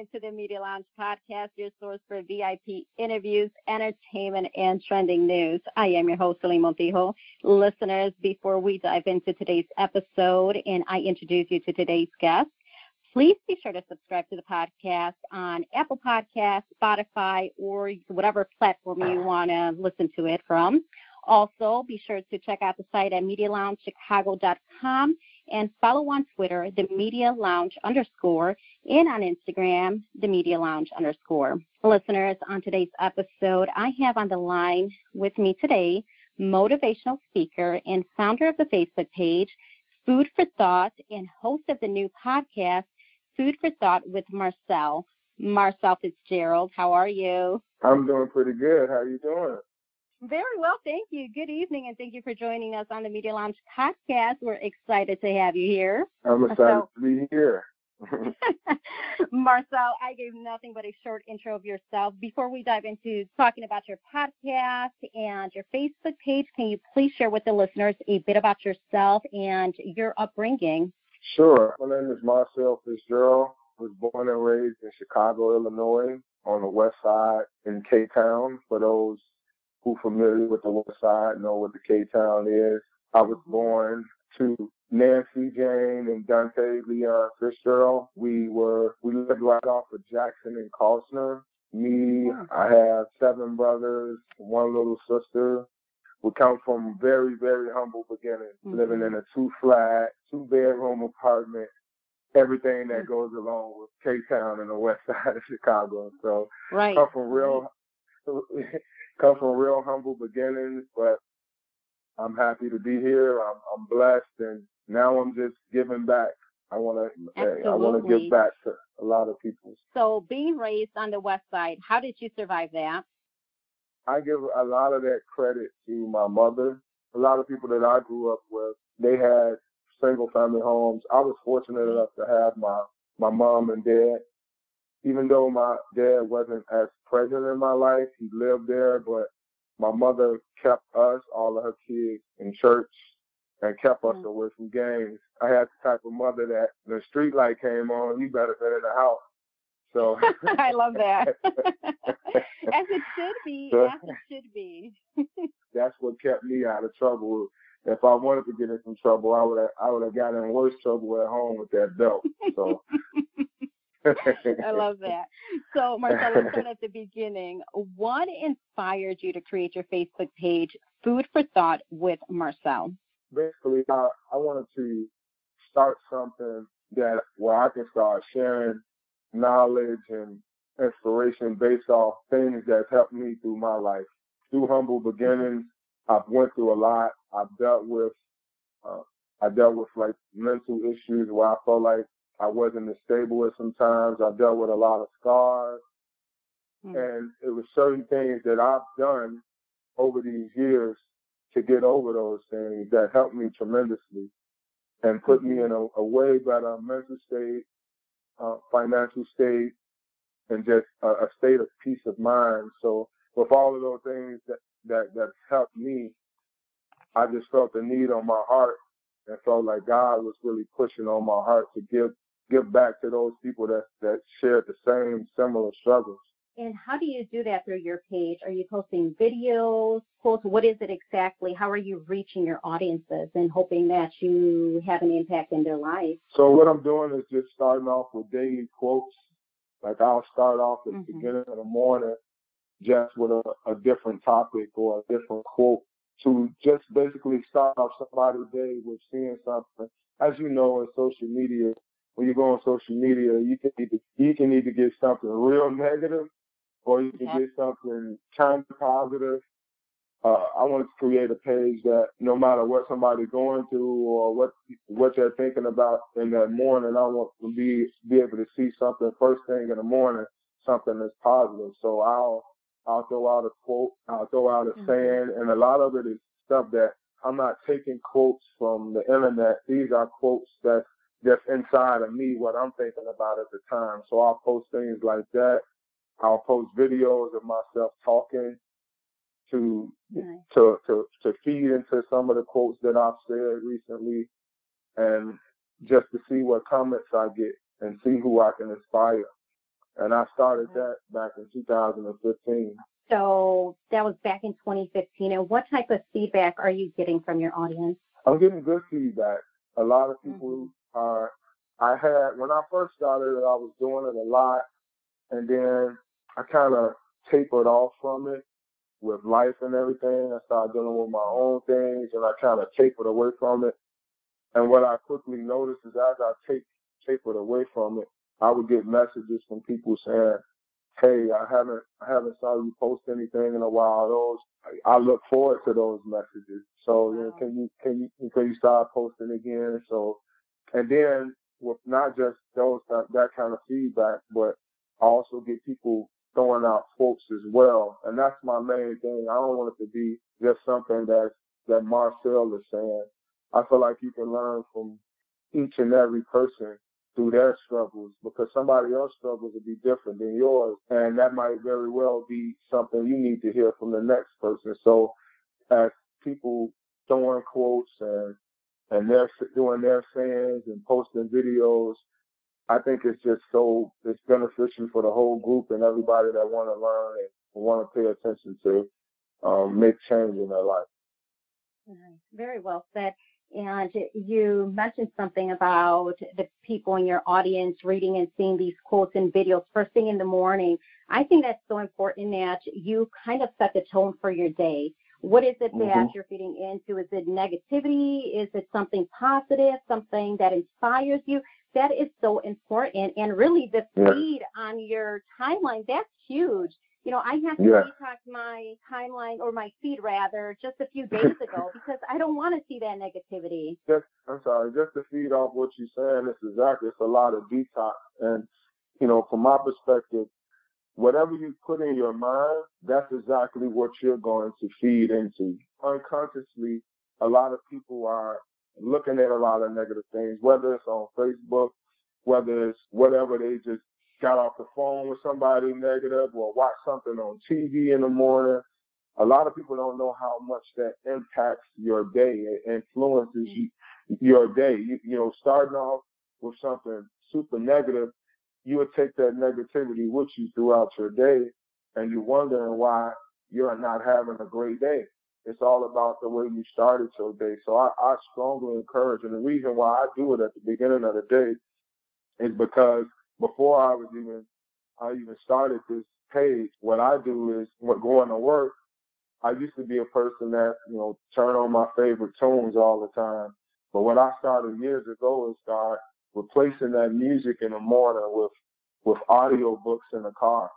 into the Media Lounge podcast, your source for VIP interviews, entertainment, and trending news. I am your host, Selene Montijo. Listeners, before we dive into today's episode and I introduce you to today's guest, please be sure to subscribe to the podcast on Apple Podcasts, Spotify, or whatever platform you want to listen to it from. Also, be sure to check out the site at MediaLoungeChicago.com and follow on Twitter, the Media Lounge underscore, and on Instagram, the Media Lounge underscore. Listeners, on today's episode, I have on the line with me today motivational speaker and founder of the Facebook page, Food for Thought, and host of the new podcast, Food for Thought with Marcell. Marcell Fitzgerald, how are you? I'm doing pretty good. How are you doing? Very well, thank you. Good evening, and thank you for joining us on the Media Lounge podcast. We're excited to have you here. I'm uh, excited so, to be here. Marcell, I gave nothing but a short intro of yourself. Before we dive into talking about your podcast and your Facebook page, can you please share with the listeners a bit about yourself and your upbringing? Sure. My name is Marcell Fitzgerald. I was born and raised in Chicago, Illinois, on the west side in K Town. For those who familiar with the West Side know what the K Town is. I was born to Nancy Jane and Dante Leon Fitzgerald. We were we lived right off of Jackson and Kostner. Me, I have seven brothers, one little sister. We come from very, very humble beginnings, mm-hmm. living in a two flat, two bedroom apartment, everything that mm-hmm. goes along with K Town and the west side of Chicago. So right. come from real come from real humble beginnings, but I'm happy to be here. I'm, I'm blessed, and now I'm just giving back. I want to I want to give back to a lot of people. So, being raised on the West Side, how did you survive that? I give a lot of that credit to my mother. A lot of people that I grew up with, they had single family homes. I was fortunate mm-hmm. enough to have my my mom and dad even though my dad wasn't as present in my life, he lived there, but my mother kept us, all of her kids, in church and kept us mm-hmm. away from games. I had the type of mother that the street light came on, you better be in the house. So I love that. as it should be, so, as it should be. that's what kept me out of trouble. If I wanted to get in some trouble, I would have I would have gotten in worse trouble at home with that belt. So I love that. So, Marcell, start at the beginning. What inspired you to create your Facebook page, Food for Thought with Marcell? Basically, I, I wanted to start something that where I can start sharing knowledge and inspiration based off things that's helped me through my life. Through humble beginnings, I've went through a lot. I've dealt with, uh, I dealt with like mental issues where I felt like I wasn't as stable as sometimes. I dealt with a lot of scars. Mm. And it was certain things that I've done over these years to get over those things that helped me tremendously and put me in a, a way better mental state, uh, financial state, and just a, a, state of peace of mind. So with all of those things that, that, that's helped me, I just felt the need on my heart and felt like God was really pushing on my heart to give give back to those people that that shared the same similar struggles. And how do you do that through your page? Are you posting videos, quotes? What is it exactly? How are you reaching your audiences and hoping that you have an impact in their life? So what I'm doing is just starting off with daily quotes. Like I'll start off at mm-hmm. the beginning of the morning just with a, a different topic or a different quote to just basically start off somebody's day with seeing something. As you know, in social media, when you go on social media, you can either you can either get something real negative or you can get something kind of positive. Uh, I want to create a page that no matter what somebody's going through or what what they're thinking about in that morning, I want to be be able to see something first thing in the morning, something that's positive. So I'll I'll throw out a quote, I'll throw out a mm-hmm. saying, and a lot of it is stuff that I'm not taking quotes from the internet. These are quotes that's just inside of me what I'm thinking about at the time. So I'll post things like that. I'll post videos of myself talking to nice. to to to feed into some of the quotes that I've said recently, and just to see what comments I get and see who I can inspire. And I started that back in 2015. So that was back in 2015. And what type of feedback are you getting from your audience? I'm getting good feedback. A lot of people mm-hmm. Mm-hmm. I had when I first started, I was doing it a lot, and then I kind of tapered off from it with life and everything. I started dealing with my own things, and I kind of tapered away from it. And what I quickly noticed is as I take tapered away from it, I would get messages from people saying, "Hey, I haven't I haven't saw you post anything in a while. Those I look forward to those messages. So you know, can you can you can you start posting again? So and then with not just those that, that kind of feedback, but I also get people throwing out quotes as well. And that's my main thing. I don't want it to be just something that that Marcell is saying. I feel like you can learn from each and every person through their struggles because somebody else's struggles will be different than yours. And that might very well be something you need to hear from the next person. So as people throwing quotes and and they're doing their sayings and posting videos, I think it's just so it's beneficial for the whole group and everybody that want to learn and want to pay attention to um, make change in their life. Very well said. And you mentioned something about the people in your audience reading and seeing these quotes and videos first thing in the morning. I think that's so important that you kind of set the tone for your day. What is it that mm-hmm. you're feeding into? Is it negativity? Is it something positive, something that inspires you? That is so important. And really, the yeah. feed on your timeline, that's huge you know, I have to yeah. detox my timeline or my feed rather just a few days ago because I don't want to see that negativity. Just, I'm sorry, just to feed off what you're saying, it's exactly, it's a lot of detox. And, you know, from my perspective, whatever you put in your mind, that's exactly what you're going to feed into. Unconsciously, a lot of people are looking at a lot of negative things, whether it's on Facebook, whether it's whatever they just got off the phone with somebody negative or watch something on TV in the morning. A lot of people don't know how much that impacts your day. It influences you, your day. You, you know, starting off with something super negative, you would take that negativity with you throughout your day, and you're wondering why you're not having a great day. It's all about the way you started your day. So I, I strongly encourage, and the reason why I do it at the beginning of the day is because before I was even I even started this page, what I do is when going to work, I used to be a person that, you know, turn on my favorite tunes all the time. But what I started years ago is start replacing that music in the morning with with audio books in the car.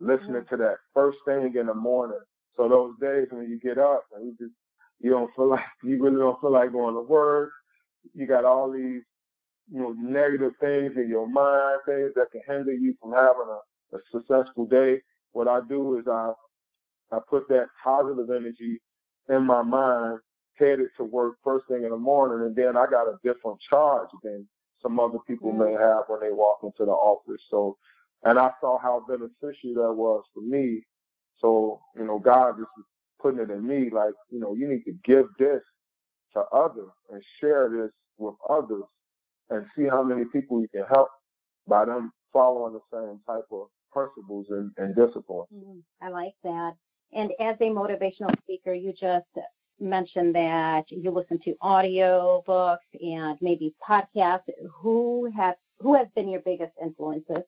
Listening mm-hmm. to that first thing in the morning. So those days when you get up and you just you don't feel like you really don't feel like going to work. You got all these you know, negative things in your mind, things that can hinder you from having a, a successful day. What I do is I I put that positive energy in my mind, headed to work first thing in the morning, and then I got a different charge than some other people may have when they walk into the office. So, and I saw how beneficial that was for me. So, you know, God just putting it in me, like, you know, you need to give this to others and share this with others and see how many people you can help by them following the same type of principles and, and discipline. Mm, I like that. And as a motivational speaker, you just mentioned that you listen to audio books and maybe podcasts. Who has who has been your biggest influences?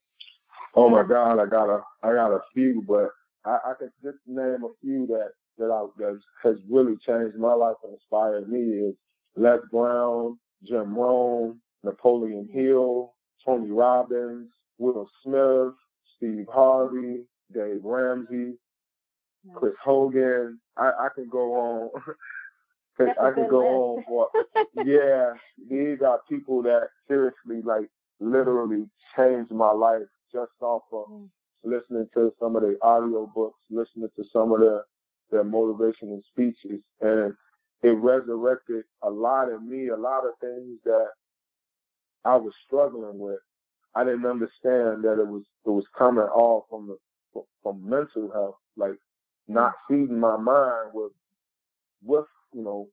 Oh my God, I got a I got a few, but I, I could just name a few that that I that has really changed my life and inspired me is Les Brown, Jim Rohn, Napoleon mm-hmm. Hill, Tony Robbins, Will Smith, Steve Harvey, Dave Ramsey, Chris Hogan. I, I can go on. I can go list. on for yeah. These are people that seriously like literally changed my life just off of mm. listening to some of the audio books, listening to some of their their motivational speeches, and it resurrected a lot in me, a lot of things that I was struggling with, I didn't understand that it was it was coming all from the from mental health, like not feeding my mind with with you know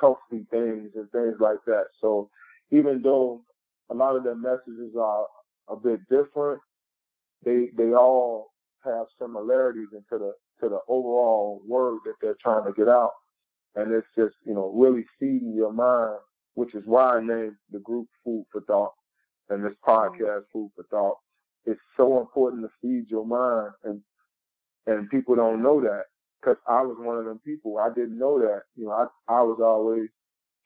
healthy things and things like that. So even though a lot of their messages are a bit different, they they all have similarities into the to the overall word that they're trying to get out. And it's just, you know, really feeding your mind, which is why I named the group Food for Thought and this mm. podcast Food for Thought. It's so important to feed your mind and and people don't know that because I was one of them people. I didn't know that. You know, I I was always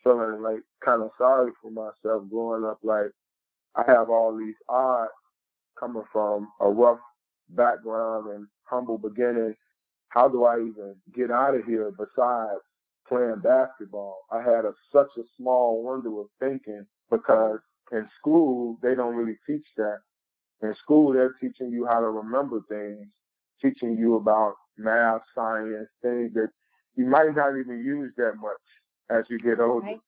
feeling like kind of sorry for myself growing up. Like I have all these odds coming from a rough background and humble beginning. How do I even get out of here besides playing basketball? I had a, such a small window of thinking because in school they don't really teach that. In school they're teaching you how to remember things, teaching you about math, science, things that you might not even use that much as you get older. Right.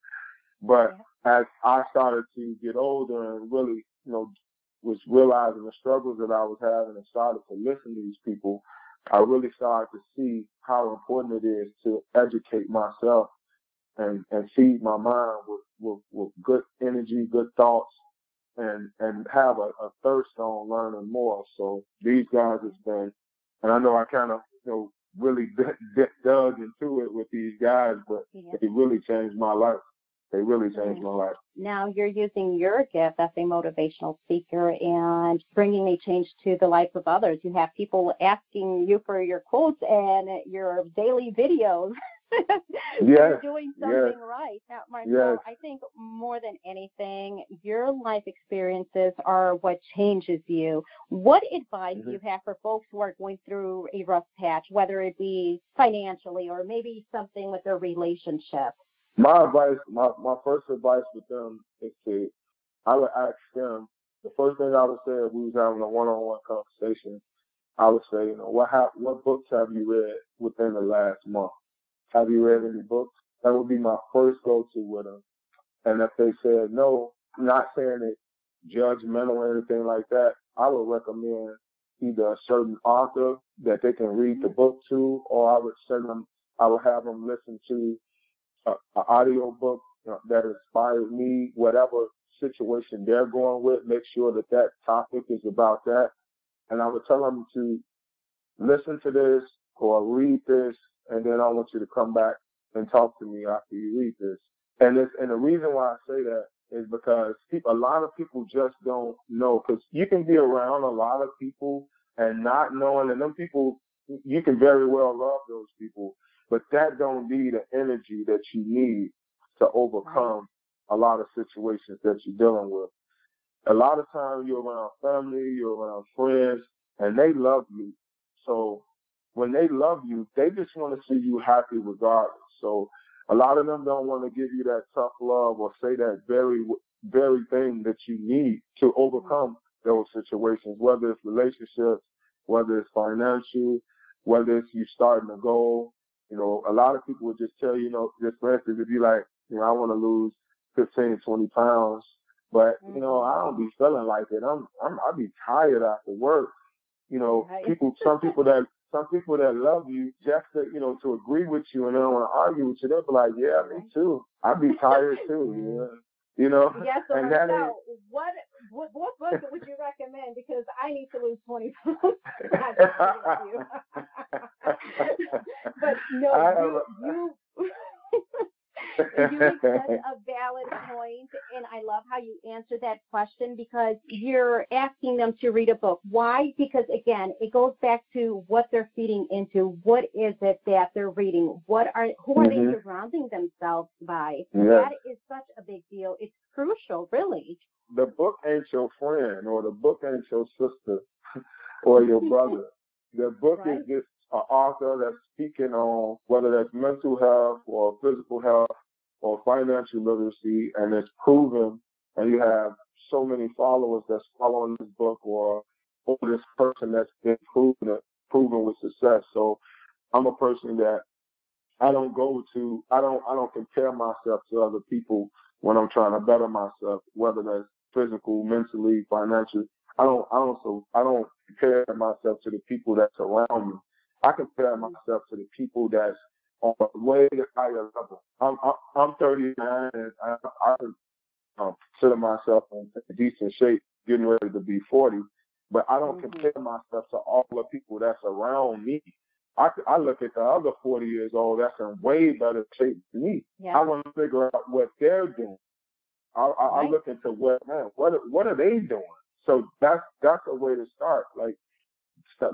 But yeah. as I started to get older and really, you know, was realizing the struggles that I was having and started to listen to these people, I really started to see how important it is to educate myself and, and feed my mind with, with, with good energy, good thoughts, and and have a, a thirst on learning more. So these guys has been, and I know I kind of you know really d- d- dug into it with these guys, but yeah. it really changed my life. They really changed my life. Now you're using your gift as a motivational speaker and bringing a change to the life of others. You have people asking you for your quotes and your daily videos. yes, you're doing something yes. right. Now, Marcell, yes. I think more than anything, your life experiences are what changes you. What advice mm-hmm. do you have for folks who are going through a rough patch, whether it be financially or maybe something with their relationship? My advice, my, my first advice with them is to, I would ask them, the first thing I would say if we was having a one-on-one conversation, I would say, you know, what ha- what books have you read within the last month? Have you read any books? That would be my first go-to with them. And if they said no, not saying it judgmental or anything like that, I would recommend either a certain author that they can read the book to, or I would send them, I would have them listen to an audio book that inspired me, whatever situation they're going with, make sure that that topic is about that. And I would tell them to listen to this or read this, and then I want you to come back and talk to me after you read this. And this, and the reason why I say that is because people, a lot of people just don't know because you can be around a lot of people and not knowing, and them people, you can very well love those people, but that don't be the energy that you need to overcome a lot of situations that you're dealing with. A lot of times you're around family, you're around friends, and they love you. So when they love you, they just want to see you happy regardless. So a lot of them don't want to give you that tough love or say that very, very thing that you need to overcome those situations, whether it's relationships, whether it's financial, whether it's you starting a goal, you know, a lot of people would just tell you, you know, just for instance, if you like, you know, I want to lose 15, 20 pounds, but you know, mm-hmm. I don't be feeling like it. I'm, I'm, I be tired after work. You know, people, some people that, some people that love you just to, you know, to agree with you and they don't want to argue with you. They'll be like, yeah, me too. I'd be tired too. Yeah. You know, yes, so and that is, what, what what book would you recommend? Because I need to lose twenty pounds. but no, you, you you make such a valid point, and I love how you answer that question because you're asking them to read a book. Why? Because again, it goes back to what they're feeding into. What is it that they're reading? What are who are mm-hmm. they surrounding themselves by? That is such a big deal. It's crucial, really. The book ain't your friend, or the book ain't your sister, or your brother. The book right. is just an author that's speaking on whether that's mental health or physical health or financial literacy, and it's proven, and you have so many followers that's following this book or or this person that's been proven proven with success. So I'm a person that I don't go to I don't I don't compare myself to other people when I'm trying to better myself, whether that's physical, mentally, financially. I don't I don't so I don't compare myself to the people that's around me. I compare myself to the people that's on a way higher level. I'm I'm 39 and I, I um, consider myself in decent shape, getting ready to be 40. but I don't Mhm. compare myself to all the people that's around me. I, I look at the other 40 years old that's in way better shape than me. I want to figure out what they're doing. I, I, I look into what man, what are- what are they doing? So that's that's a way to start. Like,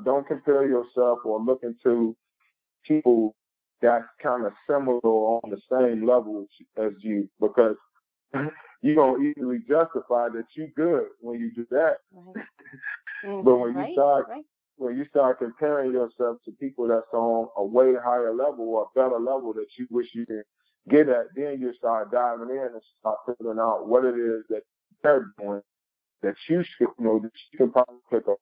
don't compare yourself or look into people that's kind of similar or on the same level as you- because you're gonna easily justify that you good when you do that. Right. But when Mhm. you start right. when you start comparing yourself to people that's on a way higher level or a better level that you wish you could get at, then you start diving in and start figuring out what it is that they're doing that you should know that you can probably pick up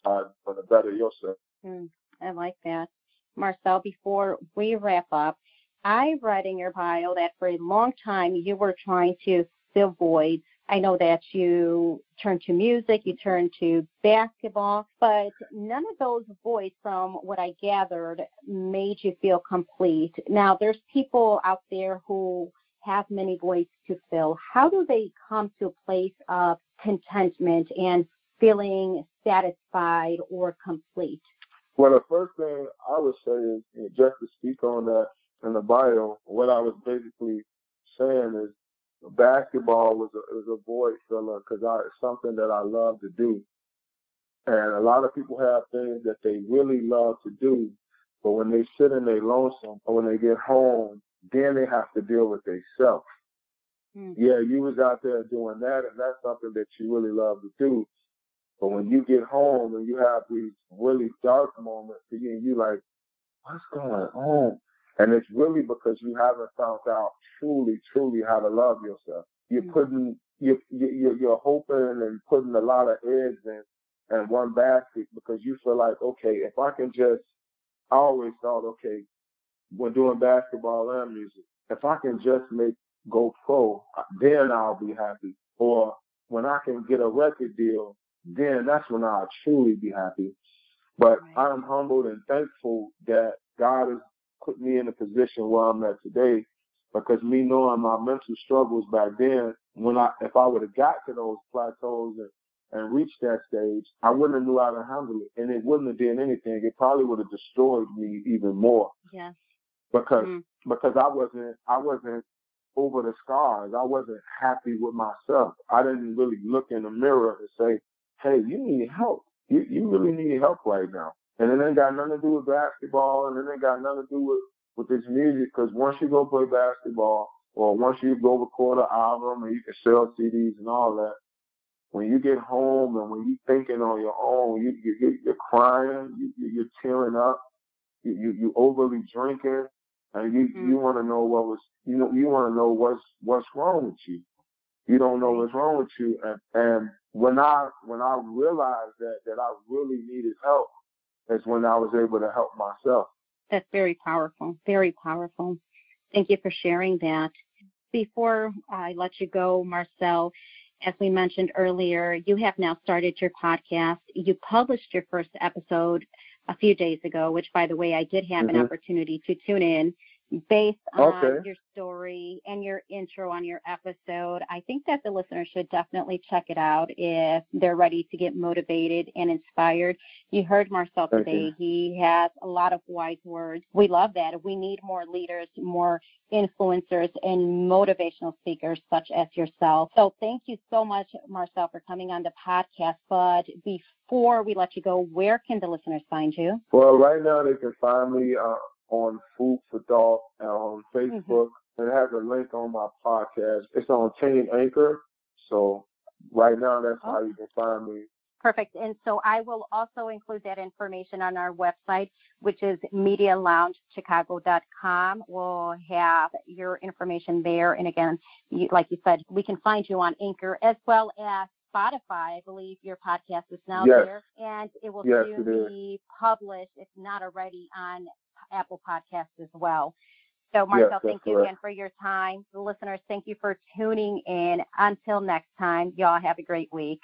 start doing to better yourself. Mm, I like that. Marcell, before we wrap up, I read in your bio that for a long time you were trying to fill voids. I know that you turned to music, you turned to basketball, but none of those voids, from what I gathered, made you feel complete. Now, there's people out there who have many voids to fill. How do they come to a place of contentment and feeling satisfied or complete? Well, the first thing I would say is just to speak on that in the bio. What I was basically saying is basketball was a, was a void filler because it's something that I love to do, and a lot of people have things that they really love to do, but when they sit in their lonesome or when they get home, then they have to deal with themselves. Mm. Yeah, you was out there doing that, and that's something that you really love to do. But when you get home and you have these really dark moments and you like, what's going on? And it's really because you haven't found out truly, truly how to love yourself. You're Mhm. putting, you're, you're, you're hoping and putting a lot of eggs in, in one basket because you feel like, okay, if I can just, I always thought, okay, when doing basketball and music, if I can just make go pro, then I'll be happy. Or when I can get a record deal, then that's when I'll truly be happy. But Right. I'm humbled and thankful that God has put me in a position where I'm at today because me knowing my mental struggles back then, when I if I would have got to those plateaus and, and reached that stage, I wouldn't have knew how to handle it. And it wouldn't have done anything. It probably would have destroyed me even more Yes. because Mm. because I wasn't I wasn't over the scars. I wasn't happy with myself. I didn't really look in the mirror and say, "Hey, you need help. You you really need help right now." And it ain't got nothing to do with basketball, and it ain't got nothing to do with with this music. Because once you go play basketball, or once you go record an album, and you can sell CDs and all that, when you get home and when you're thinking on your own, you, you you- you're crying, you, you- you're tearing up, you you, you overly drinking, and you Mm. you want to know what was you know you want to know what's what's wrong with you. You don't know what's wrong with you, and and when I when I realized that that I really needed help, is when I was able to help myself. That's very powerful. Very powerful. Thank you for sharing that. Before I let you go, Marcell, as we mentioned earlier, you have now started your podcast. You published your first episode a few days ago, which, by the way, I did have an Mhm. opportunity to tune in based on Okay. your story and your intro on your episode. I think that the listener should definitely check it out if they're ready to get motivated and inspired. You heard Marcell today. He has a lot of wise words. We love that. We need more leaders, more influencers, and motivational speakers such as yourself. So thank you so much, Marcell, for coming on the podcast. But before we let you go, where can the listeners find you? Well, right now they can find me uh, on Food for Thought um, mm-hmm. and on Facebook. It has a link on my podcast. It's on Team Anchor. So right now that's how you can find me. Perfect. And so I will also include that information on our website, which is medialoungechicago.com. We'll have your information there. And again, you, like you said, we can find you on Anchor as well as Spotify. I believe your podcast is now Yes. there. And it will Yes, soon it be published, if not already, on Apple Podcasts as well. So, Marcell, that's thank you correct. again for your time. The listeners, thank you for tuning in. Until next time, y'all have a great week.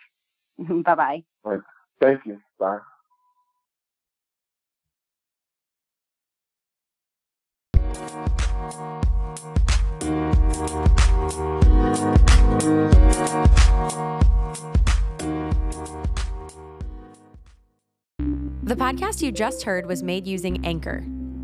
bye bye. Thank you. Bye. The podcast you just heard was made using Anchor.